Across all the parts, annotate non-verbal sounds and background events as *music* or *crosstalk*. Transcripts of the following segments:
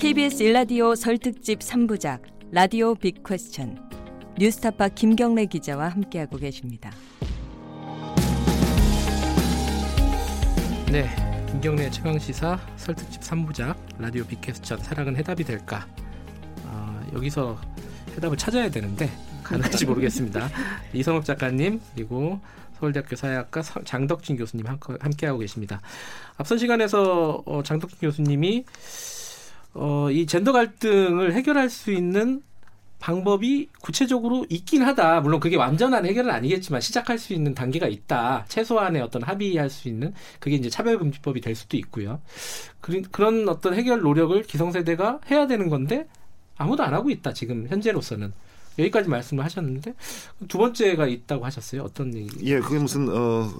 KBS 일라디오 설특집 3부작 라디오 빅 퀘스천 뉴스타파 김경래 기자와 함께하고 계십니다. 네, 김경래 최강 시사 설특집 3부작 라디오 빅 퀘스천 사랑은 해답이 될까? 어, 여기서 해답을 찾아야 되는데 가능할지 모르겠습니다. *laughs* 이성욱 작가님 그리고 서울대학교 사회학과 장덕진 교수님 함께하고 계십니다. 앞선 시간에서 어, 장덕진 교수님이 어, 이 젠더 갈등을 해결할 수 있는 방법이 구체적으로 있긴 하다. 물론 그게 완전한 해결은 아니겠지만 시작할 수 있는 단계가 있다. 최소한의 어떤 합의할 수 있는 그게 이제 차별금지법이 될 수도 있고요. 그런 어떤 해결 노력을 기성세대가 해야 되는 건데 아무도 안 하고 있다. 지금 현재로서는. 여기까지 말씀을 하셨는데 두 번째가 있다고 하셨어요. 어떤 얘기? 예, 그게 무슨 어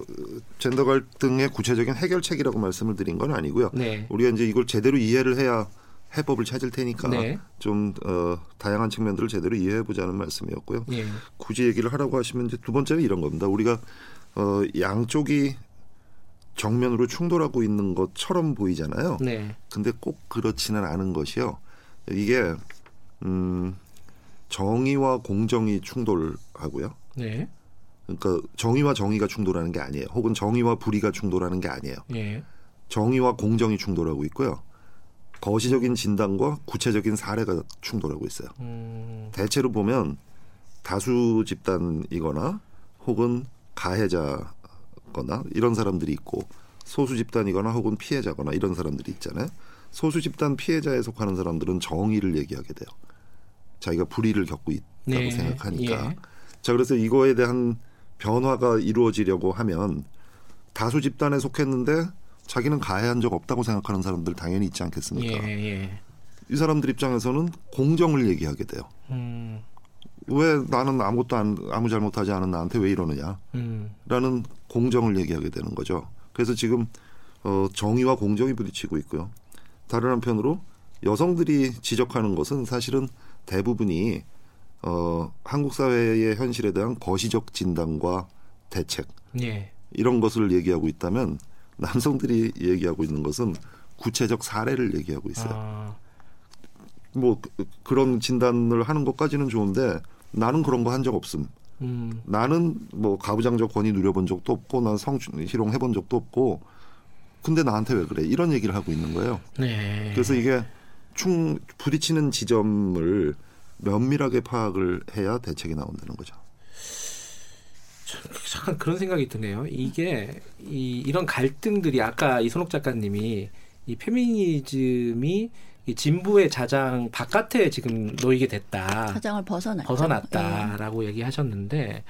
젠더 갈등의 구체적인 해결책이라고 말씀을 드린 건 아니고요. 네. 우리가 이제 이걸 제대로 이해를 해야 해법을 찾을 테니까 네. 좀 어, 다양한 측면들을 제대로 이해해 보자는 말씀이었고요. 예. 굳이 얘기를 하라고 하시면 이제 두 번째는 이런 겁니다. 우리가 어, 양쪽이 정면으로 충돌하고 있는 것처럼 보이잖아요. 네. 근데 꼭 그렇지는 않은 것이요. 이게 음, 정의와 공정이 충돌하고요. 네. 그러니까 정의와 정의가 충돌하는 게 아니에요. 혹은 정의와 불의가 충돌하는 게 아니에요. 예. 정의와 공정이 충돌하고 있고요. 거시적인 진단과 구체적인 사례가 충돌하고 있어요. 음. 대체로 보면 다수 집단이거나 혹은 가해자거나 이런 사람들이 있고 소수 집단이거나 혹은 피해자거나 이런 사람들이 있잖아요. 소수 집단 피해자에 속하는 사람들은 정의를 얘기하게 돼요. 자기가 불의를 겪고 있다고 네. 생각하니까. 예. 자 그래서 이거에 대한 변화가 이루어지려고 하면 다수 집단에 속했는데 자기는 가해한 적 없다고 생각하는 사람들 당연히 있지 않겠습니까? 예, 예. 이 사람들 입장에서는 공정을 얘기하게 돼요. 음. 왜 나는 아무것도 안, 아무 잘못하지 않은 나한테 왜 이러느냐? 음. 라는 공정을 얘기하게 되는 거죠. 그래서 지금 어, 정의와 공정이 부딪히고 있고요. 다른 한편으로 여성들이 지적하는 것은 사실은 대부분이 어, 한국 사회의 현실에 대한 거시적 진단과 대책 예. 이런 것을 얘기하고 있다면 남성들이 얘기하고 있는 것은 구체적 사례를 얘기하고 있어요. 아. 뭐 그, 런 진단을 하는 것까지는 좋은데 나는 그런 거 한 적 없음. 음. 나는 뭐 가부장적 권위 누려본 적도 없고 난 성희롱 해본 적도 없고 근데 나한테 왜 그래 이런 얘기를 하고 있는 거예요. 네. 그래서 이게 충 부딪히는 지점을 면밀하게 파악을 해야 대책이 나온다는 거죠. 잠깐 그런 생각이 드네요. 이게 이, 이런 갈등들이 아까 이선옥 작가님이 이 페미니즘이 이 진부의 자장 바깥에 지금 놓이게 됐다. 자장을 벗어났 벗어났다라고 예. 얘기하셨는데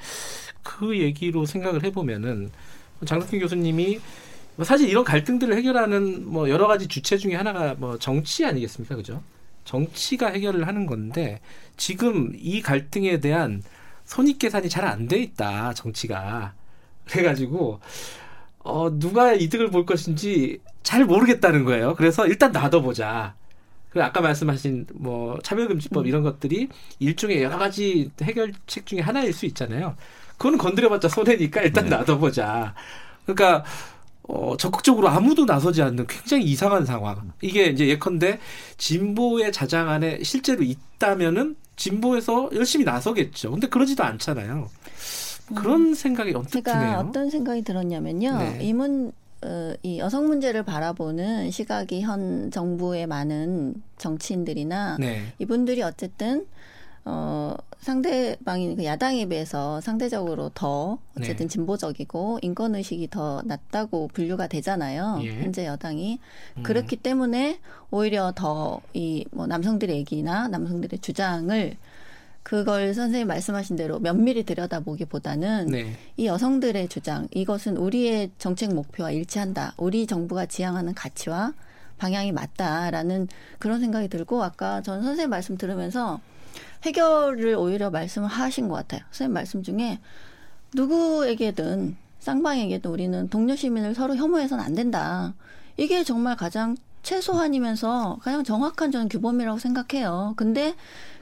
그 얘기로 생각을 해보면은 장덕균 교수님이 뭐 사실 이런 갈등들을 해결하는 뭐 여러 가지 주체 중에 하나가 뭐 정치 아니겠습니까, 그죠? 정치가 해결을 하는 건데 지금 이 갈등에 대한 손익 계산이 잘 안 돼 있다 정치가 그래가지고 어 누가 이득을 볼 것인지 잘 모르겠다는 거예요. 그래서 일단 놔둬보자. 그 아까 말씀하신 뭐 차별금지법 이런 것들이 일종의 여러 가지 해결책 중에 하나일 수 있잖아요. 그거는 건드려봤자 손해니까 일단 네. 놔둬보자. 그러니까 어, 적극적으로 아무도 나서지 않는 굉장히 이상한 상황. 이게 이제 예컨대 진보의 자장 안에 실제로 있다면은 진보에서 열심히 나서겠죠. 근데 그러지도 않잖아요. 그런 음, 생각이 어떻게 제가 드네요? 어떤 생각이 들었냐면요. 네. 이문 어, 이 여성 문제를 바라보는 시각이 현 정부의 많은 정치인들이나 네. 이분들이 어쨌든 어, 상대방인 그 야당에 비해서 상대적으로 더 어쨌든 네. 진보적이고 인권 의식이 더 낮다고 분류가 되잖아요. 예. 현재 여당이 음. 그렇기 때문에 오히려 더 이 뭐 남성들의 얘기나 남성들의 주장을 그걸 선생님 말씀하신 대로 면밀히 들여다보기보다는 네. 이 여성들의 주장 이것은 우리의 정책 목표와 일치한다. 우리 정부가 지향하는 가치와 방향이 맞다라는 그런 생각이 들고 아까 전 선생님 말씀 들으면서 해결을 오히려 말씀을 하신 것 같아요. 선생님 말씀 중에 누구에게든 쌍방에게도 우리는 동료 시민을 서로 혐오해서는 안 된다. 이게 정말 가장 최소한이면서 가장 정확한 저는 규범이라고 생각해요. 근데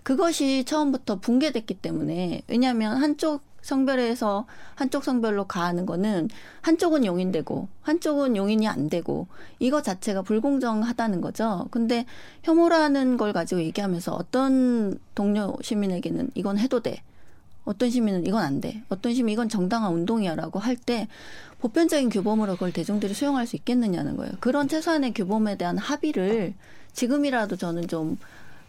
그것이 처음부터 붕괴됐기 때문에 왜냐하면 한쪽 성별에서 한쪽 성별로 가하는 거는 한쪽은 용인되고 한쪽은 용인이 안 되고 이거 자체가 불공정하다는 거죠. 근데 혐오라는 걸 가지고 얘기하면서 어떤 동료 시민에게는 이건 해도 돼. 어떤 시민은 이건 안 돼. 어떤 시민 이건 정당한 운동이야라고 할 때 보편적인 규범으로 그걸 대중들이 수용할 수 있겠느냐는 거예요. 그런 최소한의 규범에 대한 합의를 지금이라도 저는 좀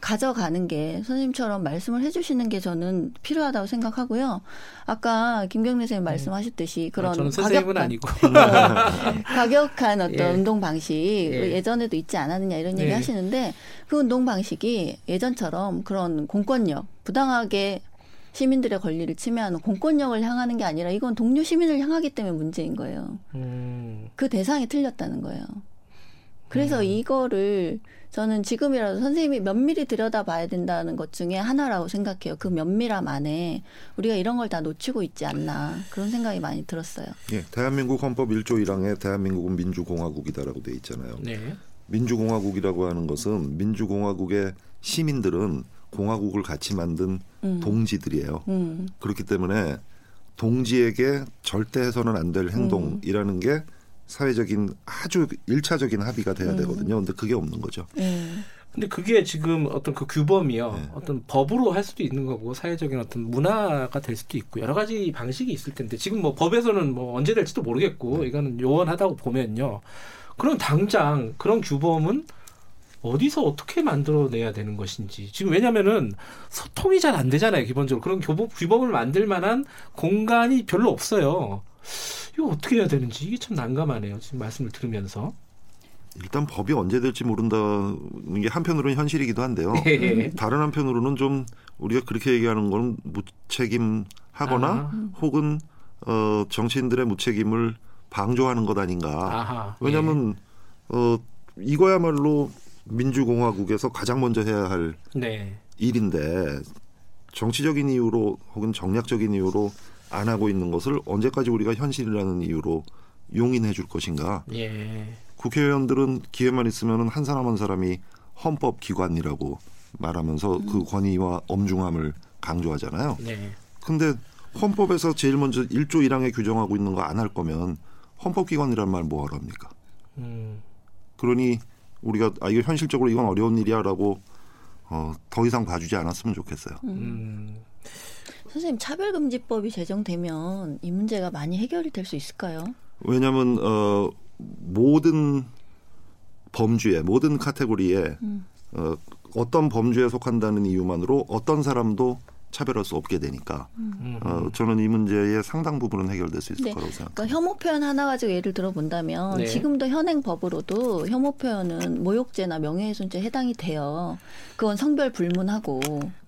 가져가는 게 선생님처럼 말씀을 해주시는 게 저는 필요하다고 생각하고요. 아까 김경래 선생님 말씀하셨듯이 음. 그런 아, 과격한 아니고 어, *laughs* 과격한 어떤 예. 운동 방식 예. 전에도 있지 않았느냐 이런 얘기 예. 하시는데 그 운동 방식이 예전처럼 그런 공권력 부당하게 시민들의 권리를 침해하는 공권력을 향하는 게 아니라 이건 동료 시민을 향하기 때문에 문제인 거예요. 음. 그 대상이 틀렸다는 거예요. 그래서 음. 이거를 저는 지금이라도 선생님이 면밀히 들여다봐야 된다는 것 중에 하나라고 생각해요. 그 면밀함 안에 우리가 이런 걸 다 놓치고 있지 않나 그런 생각이 많이 들었어요. 예, 대한민국 헌법 1조 1항에 대한민국은 민주공화국이다라고 돼 있잖아요. 네. 민주공화국이라고 하는 것은 민주공화국의 시민들은 공화국을 같이 만든 음. 동지들이에요. 음. 그렇기 때문에 동지에게 절대 해서는 안 될 행동이라는 음. 게 사회적인 아주 일차적인 합의가 돼야 음. 되거든요. 근데 그게 없는 거죠. 네. 근데 그게 지금 어떤 그 규범이요. 네. 어떤 법으로 할 수도 있는 거고 사회적인 어떤 문화가 될 수도 있고 여러 가지 방식이 있을 텐데 지금 뭐 법에서는 뭐 언제 될지도 모르겠고 네. 이거는 요원하다고 보면요. 그럼 당장 그런 규범은 어디서 어떻게 만들어내야 되는 것인지 지금 왜냐면은 소통이 잘 안 되잖아요 기본적으로 그런 규범, 규범을 만들 만한 공간이 별로 없어요. 이거 어떻게 해야 되는지 이게 참 난감하네요. 지금 말씀을 들으면서. 일단 법이 언제 될지 모른다는 게 한편으로는 현실이기도 한데요. 예. 다른 한편으로는 좀 우리가 그렇게 얘기하는 건 무책임하거나 아. 혹은 어, 정치인들의 무책임을 방조하는 것 아닌가. 아하. 왜냐하면 예. 어, 이거야말로 민주공화국에서 가장 먼저 해야 할 네. 일인데 정치적인 이유로 혹은 정략적인 이유로 안 하고 있는 것을 언제까지 우리가 현실이라는 이유로 용인해 줄 것인가? 예. 국회의원들은 기회만 있으면 한 사람 한 사람이 헌법 기관이라고 말하면서 음. 그 권위와 엄중함을 강조하잖아요. 네. 근데 헌법에서 제일 먼저 1조 1항에 규정하고 있는 거 안 할 거면 헌법 기관이란 말 뭐하러 합니까? 음. 그러니 우리가 아 이거 현실적으로 이건 어려운 일이야라고 어, 더 이상 봐주지 않았으면 좋겠어요. 음. 음. 선생님 차별금지법이 제정되면 이 문제가 많이 해결이 될 수 있을까요? 왜냐하면 어, 모든 범주에 모든 카테고리에 음. 어, 어떤 범주에 속한다는 이유만으로 어떤 사람도 차별할 수 없게 되니까 음. 어, 저는 이 문제의 상당 부분은 해결될 수 있을 네. 거라고 생각합니다. 그러니까 혐오 표현 하나 가지고 예를 들어본다면 네. 지금도 현행 법으로도 혐오 표현은 모욕죄나 명예훼손죄 해당이 돼요. 그건 성별 불문하고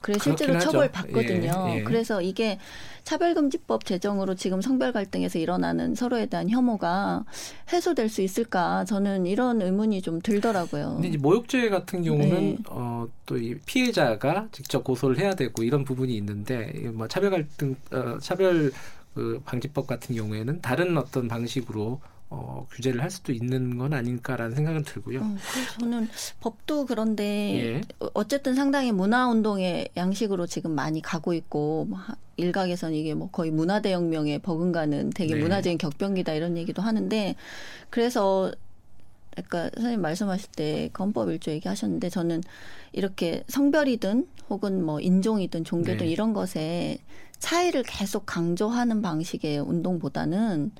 그래 실제로 처벌 받거든요. 예, 예. 그래서 이게 차별금지법 제정으로 지금 성별 갈등에서 일어나는 서로에 대한 혐오가 해소될 수 있을까? 저는 이런 의문이 좀 들더라고요. 근데 이제 모욕죄 같은 경우는 네. 어, 또 이 피해자가 직접 고소를 해야 되고 이런 부분이 있는데 뭐 차별 갈등 어, 차별 그 방지법 같은 경우에는 다른 어떤 방식으로 어, 규제를 할 수도 있는 건 아닐까라는 생각은 들고요. 음, 저는 법도 그런데 예. 어쨌든 상당히 문화 운동의 양식으로 지금 많이 가고 있고 뭐 일각에서는 이게 뭐 거의 문화 대혁명에 버금가는 되게 네. 문화적인 격변기다 이런 얘기도 하는데 그래서 아까 선생님 말씀하실 때 건법 일조 얘기하셨는데 저는 이렇게 성별이든 혹은 뭐 인종이든 종교든 네. 이런 것에 차이를 계속 강조하는 방식의 운동보다는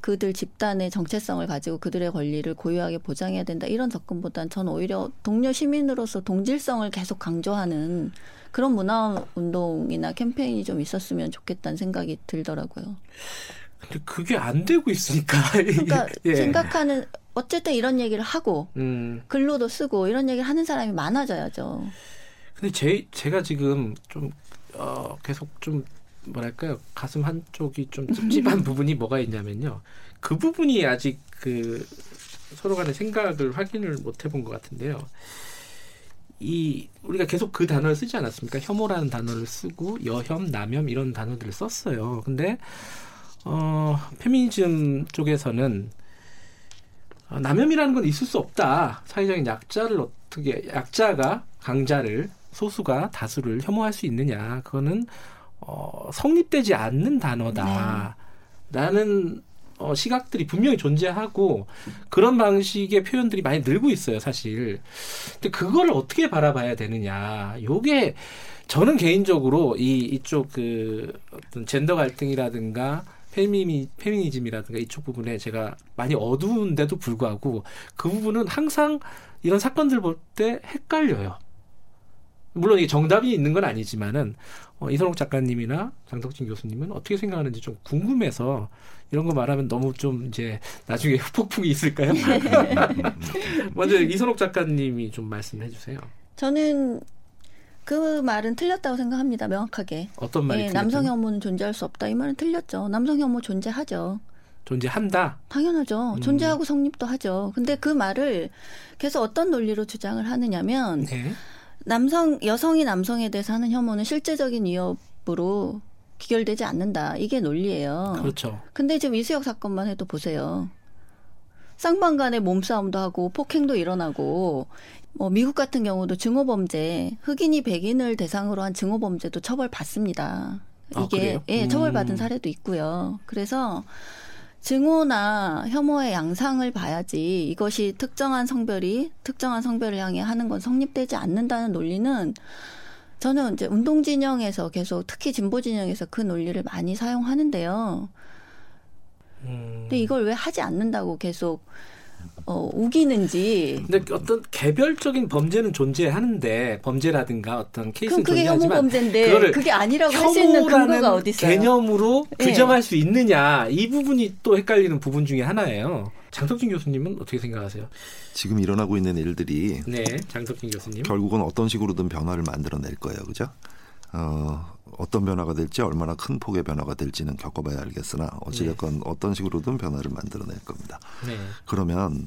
그들 집단의 정체성을 가지고 그들의 권리를 고유하게 보장해야 된다 이런 접근보다는 저는 오히려 동료 시민으로서 동질성을 계속 강조하는 그런 문화 운동이나 캠페인이 좀 있었으면 좋겠다는 생각이 들더라고요. 근데 그게 안 되고 있으니까. 그러니까 *laughs* 예. 생각하는 어쨌든 이런 얘기를 하고 음. 글로도 쓰고 이런 얘기를 하는 사람이 많아져야죠. 근데 제 제가 지금 좀 어, 계속 좀 뭐랄까요? 가슴 한쪽이 좀 찝찝한 *laughs* 부분이 뭐가 있냐면요. 그 부분이 아직 그 서로 간의 생각을 확인을 못 해본 것 같은데요. 이 우리가 계속 그 단어를 쓰지 않았습니까? 혐오라는 단어를 쓰고 여혐 남혐 이런 단어들을 썼어요. 근데 어 페미니즘 쪽에서는 어, 남혐이라는 건 있을 수 없다. 사회적인 약자를 어떻게 약자가 강자를 소수가 다수를 혐오할 수 있느냐. 그거는 어, 성립되지 않는 단어다라는 네. 어, 시각들이 분명히 존재하고 그런 방식의 표현들이 많이 늘고 있어요, 사실. 근데 그거를 어떻게 바라봐야 되느냐. 요게 저는 개인적으로 이 이쪽 그 어떤 젠더 갈등이라든가 페미니, 페미니즘이라든가 이쪽 부분에 제가 많이 어두운데도 불구하고 그 부분은 항상 이런 사건들 볼 때 헷갈려요. 물론 이게 정답이 있는 건 아니지만은 어, 이선옥 작가님이나 장덕진 교수님은 어떻게 생각하는지 좀 궁금해서 이런 거 말하면 너무 좀 이제 나중에 *laughs* 후폭풍이 있을까요? *laughs* 먼저 이선옥 작가님이 좀 말씀해 주세요. 저는 그 말은 틀렸다고 생각합니다. 명확하게. 어떤 말이 예, 남성 혐오는 존재할 수 없다. 이 말은 틀렸죠. 남성 혐오 존재하죠. 존재한다. 당연하죠. 음. 존재하고 성립도 하죠. 근데 그 말을 계속 어떤 논리로 주장을 하느냐면 네. 남성 여성이 남성에 대해서 하는 혐오는 실제적인 위협으로 귀결되지 않는다. 이게 논리예요. 그렇죠. 근데 지금 이수혁 사건만 해도 보세요. 쌍방 간의 몸싸움도 하고 폭행도 일어나고 뭐 미국 같은 경우도 증오 범죄 흑인이 백인을 대상으로 한 증오 범죄도 처벌 받습니다. 아, 이게 아, 예, 처벌받은 음. 사례도 있고요. 그래서 증오나 혐오의 양상을 봐야지 이것이 특정한 성별이 특정한 성별을 향해 하는 건 성립되지 않는다는 논리는 저는 이제 운동 진영에서 계속 특히 진보 진영에서 그 논리를 많이 사용하는데요. 근데 이걸 왜 하지 않는다고 계속 어, 우기는지. 근데 어떤 개별적인 범죄는 존재하는데 범죄라든가 어떤 케이스는 그게 존재하지만 혐오 범죄인데 그게 아니라고 할 수 있는 근거가 어디 있어요? 개념으로 네. 규정할 수 있느냐 이 부분이 또 헷갈리는 부분 중에 하나예요. 장석진 교수님은 어떻게 생각하세요? 지금 일어나고 있는 일들이 네, 장석진 교수님 결국은 어떤 식으로든 변화를 만들어낼 거예요, 그죠? 어, 어떤 변화가 될지 얼마나 큰 폭의 변화가 될지는 겪어봐야 알겠으나 어찌됐건 네. 어떤 식으로든 변화를 만들어낼 겁니다. 네. 그러면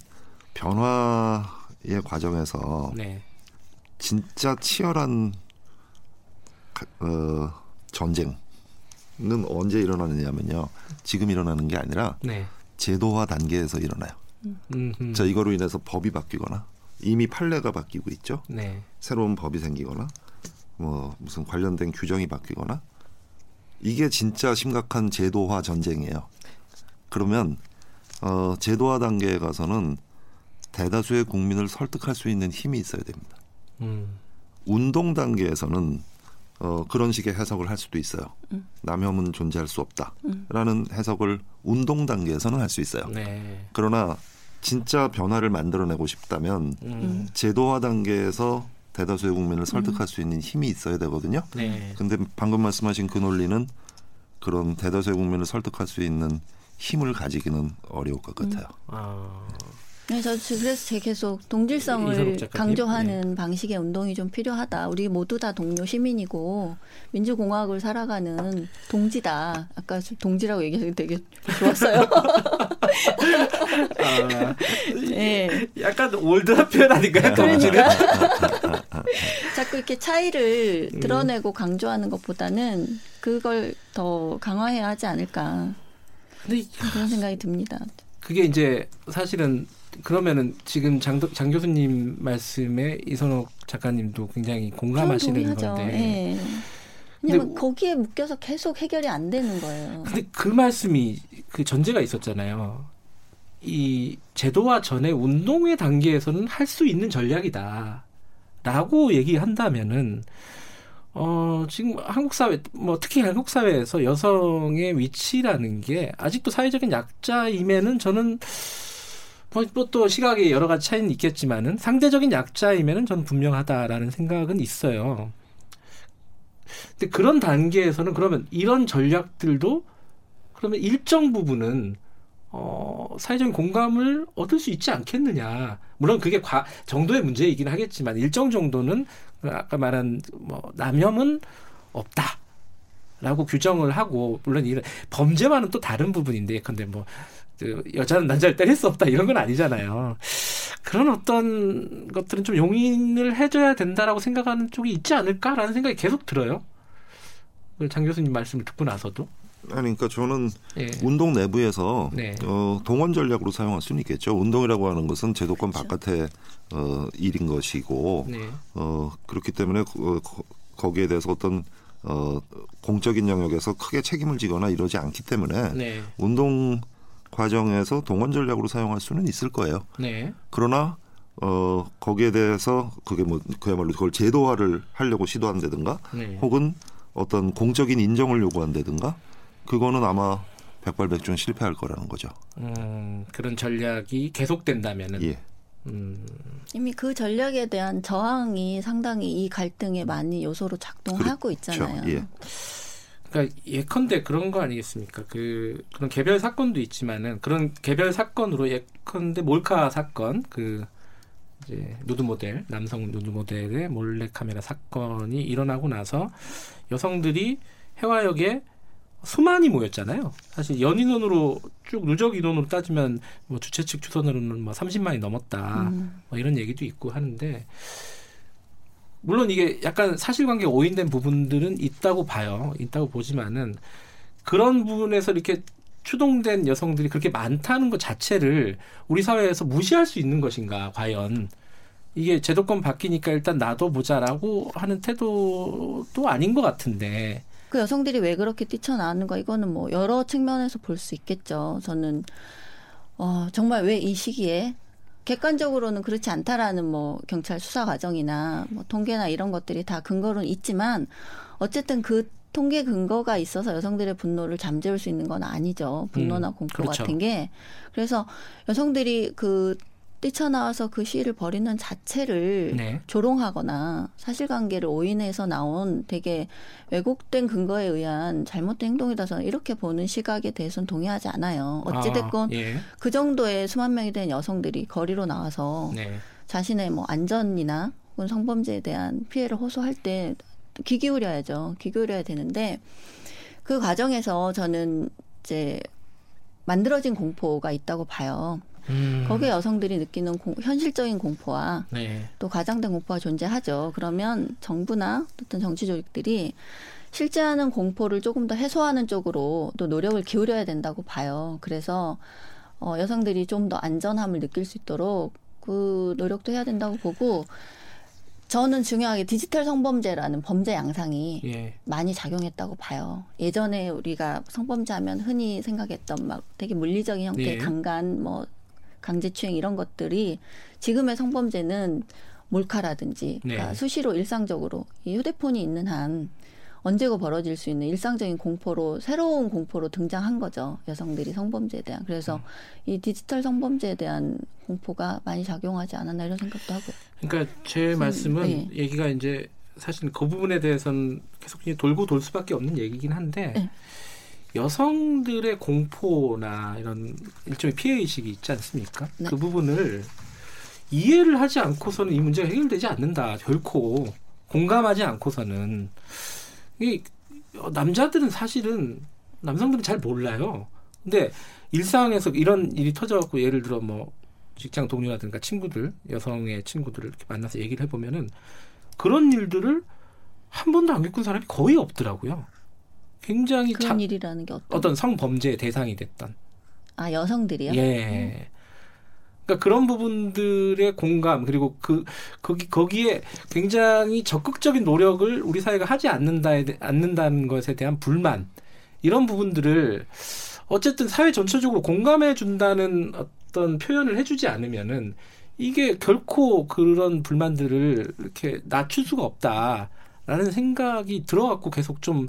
변화의 과정에서 네. 진짜 치열한 어, 전쟁은 언제 일어나느냐면요. 지금 일어나는 게 아니라 네. 제도화 단계에서 일어나요. 음. 자 이거로 인해서 법이 바뀌거나 이미 판례가 바뀌고 있죠. 네. 새로운 법이 생기거나 뭐 무슨 관련된 규정이 바뀌거나 이게 진짜 심각한 제도화 전쟁이에요. 그러면 어, 제도화 단계에 가서는 대다수의 국민을 설득할 수 있는 힘이 있어야 됩니다. 음. 운동 단계에서는 어, 그런 식의 해석을 할 수도 있어요. 음. 남혐은 존재할 수 없다라는 음. 해석을 운동 단계에서는 할 수 있어요. 네. 그러나 진짜 변화를 만들어내고 싶다면 음. 제도화 단계에서 대다수의 국민을 설득할 수 있는 힘이 있어야 되거든요. 네. 근데 방금 말씀하신 그 논리는 그런 대다수의 국민을 설득할 수 있는 힘을 가지기는 어려울 것 같아요. 음. 아. 네, 저 그래서 제 계속 동질성을 강조하는 네. 방식의 운동이 좀 필요하다. 우리 모두 다 동료 시민이고 민주공화국을 살아가는 동지다. 아까 동지라고 얘기해서 되게 좋았어요. *laughs* 아, 네. 약간 올드한 표현 아닌가요? 그러니까. 자꾸 이렇게 차이를 음. 드러내고 강조하는 것보다는 그걸 더 강화해야 하지 않을까. 그런 생각이 듭니다. 그게 이제 사실은 그러면은 지금 장, 장 교수님 말씀에 이선옥 작가님도 굉장히 공감하시는 건데. 네. 왜냐면 거기에 묶여서 계속 해결이 안 되는 거예요. 근데 그 말씀이 그 전제가 있었잖아요. 이 제도화 전에 운동회 단계에서는 할 수 있는 전략이다. 라고 얘기한다면은 어, 지금 한국 사회, 뭐 특히 한국 사회에서 여성의 위치라는 게 아직도 사회적인 약자임에는 저는 뭐, 또 시각이 여러 가지 차이는 있겠지만은 상대적인 약자임에는 저는 분명하다라는 생각은 있어요. 근데 그런 단계에서는 그러면 이런 전략들도 그러면 일정 부분은 어, 사회적인 공감을 얻을 수 있지 않겠느냐. 물론 그게 과, 정도의 문제이긴 하겠지만 일정 정도는 아까 말한 뭐 남혐은 없다. 라고 규정을 하고 물론 이런 범죄와는 또 다른 부분인데 근데 뭐그 여자는 남자를 때릴 수 없다 이런 건 아니잖아요. 그런 어떤 것들은 좀 용인을 해줘야 된다라고 생각하는 쪽이 있지 않을까라는 생각이 계속 들어요. 장 교수님 말씀을 듣고 나서도. 아니, 그러니까 저는 네. 운동 내부에서 네. 어, 동원 전략으로 사용할 수는 있겠죠. 운동이라고 하는 것은 제도권 그렇죠. 바깥의 어, 일인 것이고 네. 어, 그렇기 때문에 어, 거기에 대해서 어떤 어, 공적인 영역에서 크게 책임을 지거나 이러지 않기 때문에 네. 운동 과정에서 동원 전략으로 사용할 수는 있을 거예요. 네. 그러나 어 거기에 대해서 그게 뭐 그야말로 그걸 제도화를 하려고 시도한다든가 네. 혹은 어떤 공적인 인정을 요구한다든가 그거는 아마 백발백중 실패할 거라는 거죠. 음, 그런 전략이 계속된다면은 예. 음. 이미 그 전략에 대한 저항이 상당히 이 갈등에 많이 요소로 작동하고 그렇죠. 있잖아요. 예. 그러니까 예컨대 그런 거 아니겠습니까? 그 그런 개별 사건도 있지만은 그런 개별 사건으로 예컨대 몰카 사건 그 이제 누드 모델 남성 누드 모델의 몰래 카메라 사건이 일어나고 나서 여성들이 해화역에 수만이 모였잖아요. 사실 연인원으로 쭉 누적 인원으로 따지면 뭐 주최 측 추선으로는 뭐 30만이 넘었다. 음. 뭐 이런 얘기도 있고 하는데 물론 이게 약간 사실관계 오인된 부분들은 있다고 봐요. 있다고 보지만은 그런 부분에서 이렇게 추동된 여성들이 그렇게 많다는 것 자체를 우리 사회에서 무시할 수 있는 것인가 과연 이게 제도권 바뀌니까 일단 놔둬보자라고 하는 태도도 아닌 것 같은데 그 여성들이 왜 그렇게 뛰쳐나왔는가 이거는 뭐 여러 측면에서 볼 수 있겠죠. 저는 어, 정말 왜 이 시기에 객관적으로는 그렇지 않다라는 뭐 경찰 수사 과정이나 뭐 통계나 이런 것들이 다 근거로는 있지만 어쨌든 그 통계 근거가 있어서 여성들의 분노를 잠재울 수 있는 건 아니죠. 분노나 음, 공포 그렇죠. 같은 게. 그래서 여성들이 그 뛰쳐나와서 그 시위를 벌이는 자체를 네. 조롱하거나 사실관계를 오인해서 나온 되게 왜곡된 근거에 의한 잘못된 행동이다 저는 이렇게 보는 시각에 대해서는 동의하지 않아요. 어찌됐건 아, 예. 그 정도의 수만 명이 된 여성들이 거리로 나와서 네. 자신의 뭐 안전이나 혹은 성범죄에 대한 피해를 호소할 때 귀 기울여야죠. 귀 기울여야 되는데 그 과정에서 저는 이제 만들어진 공포가 있다고 봐요. 음. 거기에 여성들이 느끼는 공, 현실적인 공포와 네. 또 과장된 공포가 존재하죠. 그러면 정부나 어떤 정치 조직들이 실제하는 공포를 조금 더 해소하는 쪽으로 또 노력을 기울여야 된다고 봐요. 그래서 어, 여성들이 좀 더 안전함을 느낄 수 있도록 그 노력도 해야 된다고 보고 저는 중요하게 디지털 성범죄라는 범죄 양상이 예. 많이 작용했다고 봐요. 예전에 우리가 성범죄 하면 흔히 생각했던 막 되게 물리적인 형태의 예. 강간, 뭐 강제추행 이런 것들이 지금의 성범죄는 몰카라든지 네. 그러니까 수시로 일상적으로 이 휴대폰이 있는 한 언제고 벌어질 수 있는 일상적인 공포로 새로운 공포로 등장한 거죠 여성들이 성범죄에 대한 그래서 음. 이 디지털 성범죄에 대한 공포가 많이 작용하지 않았나 이런 생각도 하고 그러니까 제 음, 말씀은 네. 얘기가 이제 사실 그 부분에 대해서는 계속 돌고 돌 수밖에 없는 얘기긴 한데 네. 여성들의 공포나 이런 일종의 피해 의식이 있지 않습니까? 네. 그 부분을 이해를 하지 않고서는 이 문제가 해결되지 않는다. 결코 공감하지 않고서는 이 남자들은 사실은 남성들은 잘 몰라요. 근데 일상에서 이런 일이 터져갖고 예를 들어 뭐 직장 동료라든가 친구들 여성의 친구들을 이렇게 만나서 얘기를 해보면은 그런 일들을 한 번도 안 겪은 사람이 거의 없더라고요. 굉장히 그런 자, 일이라는 게 어떤 어떤 성범죄의 대상이 됐던 아 여성들이요? 예. 그러니까 그런 부분들의 공감 그리고 그 거기 거기에 굉장히 적극적인 노력을 우리 사회가 하지 않는다 않는다는 것에 대한 불만 이런 부분들을 어쨌든 사회 전체적으로 공감해 준다는 어떤 표현을 해주지 않으면은 이게 결코 그런 불만들을 이렇게 낮출 수가 없다라는 생각이 들어갖고 계속 좀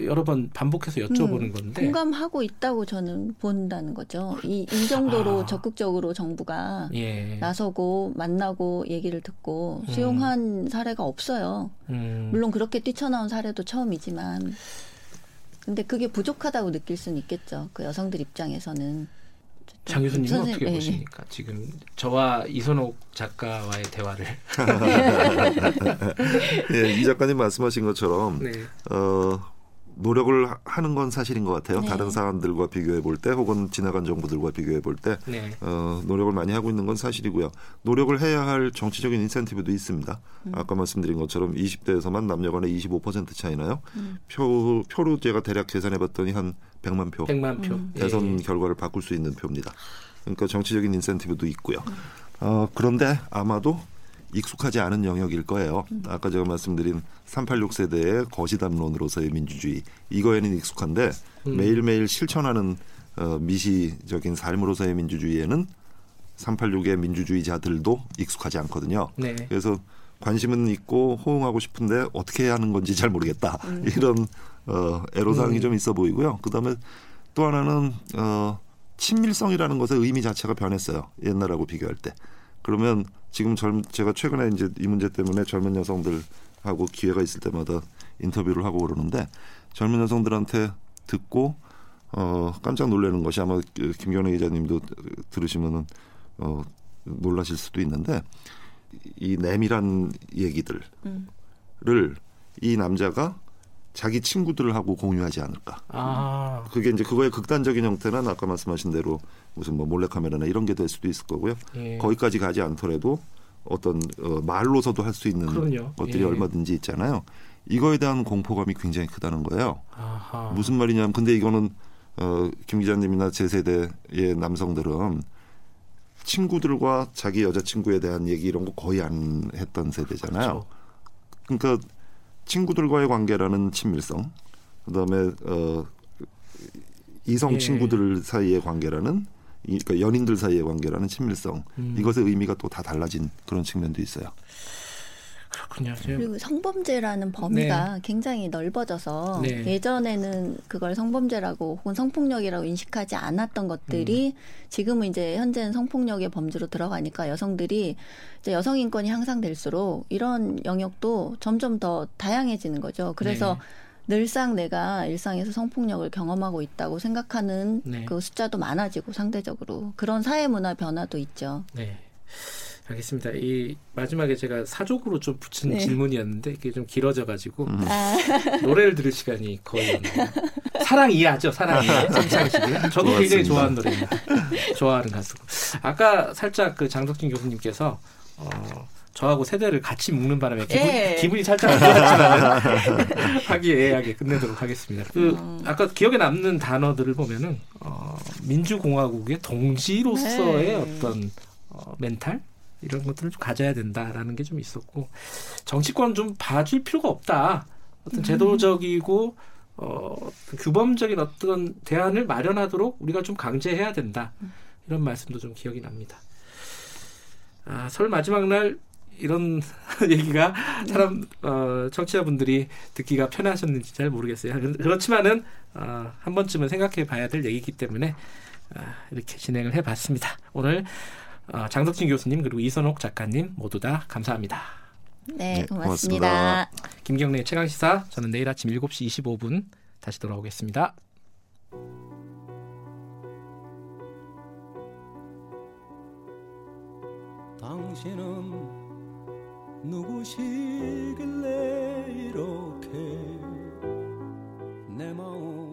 여러 번 반복해서 여쭤보는 음, 건데 공감하고 있다고 저는 본다는 거죠. 이, 이 정도로 아. 적극적으로 정부가 예. 나서고 만나고 얘기를 듣고 음. 수용한 음. 사례가 없어요. 음. 물론 그렇게 뛰쳐나온 사례도 처음이지만 근데 그게 부족하다고 느낄 수는 있겠죠. 그 여성들 입장에서는. 장 교수님은 어떻게 네. 보십니까? 지금 저와 이선옥 작가와의 대화를. 네, *laughs* 이 작가님 말씀하신 것처럼 *laughs* 네. 어, 노력을 하는 건 사실인 것 같아요. 네. 다른 사람들과 비교해 볼 때, 혹은 지나간 정부들과 비교해 볼 때 네. 어, 노력을 많이 하고 있는 건 사실이고요. 노력을 해야 할 정치적인 인센티브도 있습니다. 음. 아까 말씀드린 것처럼 20대에서만 남녀간의 25% 차이나요. 음. 표 표로 제가 대략 계산해 봤더니 한 100만 표. 100만 표. 음. 대선 예. 결과를 바꿀 수 있는 표입니다. 그러니까 정치적인 인센티브도 있고요. 어, 그런데 아마도 익숙하지 않은 영역일 거예요. 음. 아까 제가 말씀드린 386 세대의 거시담론으로서의 민주주의 이거에는 익숙한데 음. 매일매일 실천하는 어, 미시적인 삶으로서의 민주주의에는 386의 민주주의자들도 익숙하지 않거든요. 네. 그래서 관심은 있고 호응하고 싶은데 어떻게 해야 하는 건지 잘 모르겠다. 음. 이런 어, 애로사항이 음. 좀 있어 보이고요. 그다음에 또 하나는 어, 친밀성이라는 것의 의미 자체가 변했어요. 옛날하고 비교할 때. 그러면 지금 젊 제가 최근에 이제 이 문제 때문에 젊은 여성들하고 기회가 있을 때마다 인터뷰를 하고 그러는데 젊은 여성들한테 듣고 어 깜짝 놀라는 것이 아마 그 김경래 기자님도 들으시면은 어 놀라실 수도 있는데 이 내밀한 얘기들을 음. 이 남자가 자기 친구들하고 공유하지 않을까. 아. 그게 이제 그거의 극단적인 형태는 아까 말씀하신 대로 무슨 뭐 몰래카메라나 이런 게 될 수도 있을 거고요. 예. 거기까지 가지 않더라도 어떤 어, 말로서도 할 수 있는 그럼요. 것들이 예. 얼마든지 있잖아요. 이거에 대한 공포감이 굉장히 크다는 거예요. 아하. 무슨 말이냐면 근데 이거는 어, 김 기자님이나 제 세대의 남성들은 친구들과 자기 여자친구에 대한 얘기 이런 거 거의 안 했던 세대잖아요. 그렇죠. 그러니까 친구들과의 관계라는 친밀성, 그다음에 어 이성 예. 친구들 사이의 관계라는 그러니까 연인들 사이의 관계라는 친밀성 음. 이것의 의미가 또 다 달라진 그런 측면도 있어요. 그렇군요. 그리고 성범죄라는 범위가 네. 굉장히 넓어져서 네. 예전에는 그걸 성범죄라고 혹은 성폭력이라고 인식하지 않았던 것들이 음. 지금은 이제 현재는 성폭력의 범죄로 들어가니까 여성들이 이제 여성 인권이 향상될수록 이런 영역도 점점 더 다양해지는 거죠. 그래서 네. 늘상 내가 일상에서 성폭력을 경험하고 있다고 생각하는 네. 그 숫자도 많아지고 상대적으로 그런 사회 문화 변화도 있죠. 네. 알겠습니다. 이 마지막에 제가 사족으로 좀 붙인 네. 질문이었는데 이게 좀 길어져가지고 음. 아. 노래를 들을 시간이 거의 없네요. 사랑 이해하죠, 사랑 이해. 정창식이. 아. 저도 고맙습니다. 굉장히 좋아하는 노래입니다. 좋아하는 가수고. 아까 살짝 그 장덕진 교수님께서 어, 저하고 세대를 같이 묶는 바람에 기분, 예. 기분이 살짝 안 좋았지만 *laughs* 화기애애하게 끝내도록 하겠습니다. 그 음. 아까 기억에 남는 단어들을 보면은 어, 민주공화국의 동지로서의 네. 어떤 어, 멘탈 이런 것들을 좀 가져야 된다라는 게 좀 있었고 정치권 좀 봐줄 필요가 없다. 어떤 음. 제도적이고 어, 규범적인 어떤 대안을 마련하도록 우리가 좀 강제해야 된다. 이런 말씀도 좀 기억이 납니다. 아, 설 마지막 날 이런 *laughs* 얘기가 사람 어, 청취자분들이 듣기가 편하셨는지 잘 모르겠어요. 그렇지만은 어, 한 번쯤은 생각해 봐야 될 얘기이기 때문에 아, 이렇게 진행을 해봤습니다. 오늘 어, 장덕진 교수님 그리고 이선옥 작가님 모두 다 감사합니다. 네, 네 고맙습니다. 고맙습니다. 김경래 최강 시사 저는 내일 아침 7시 25분 다시 돌아오겠습니다. 당신은 누구시길래 이렇게 내 마음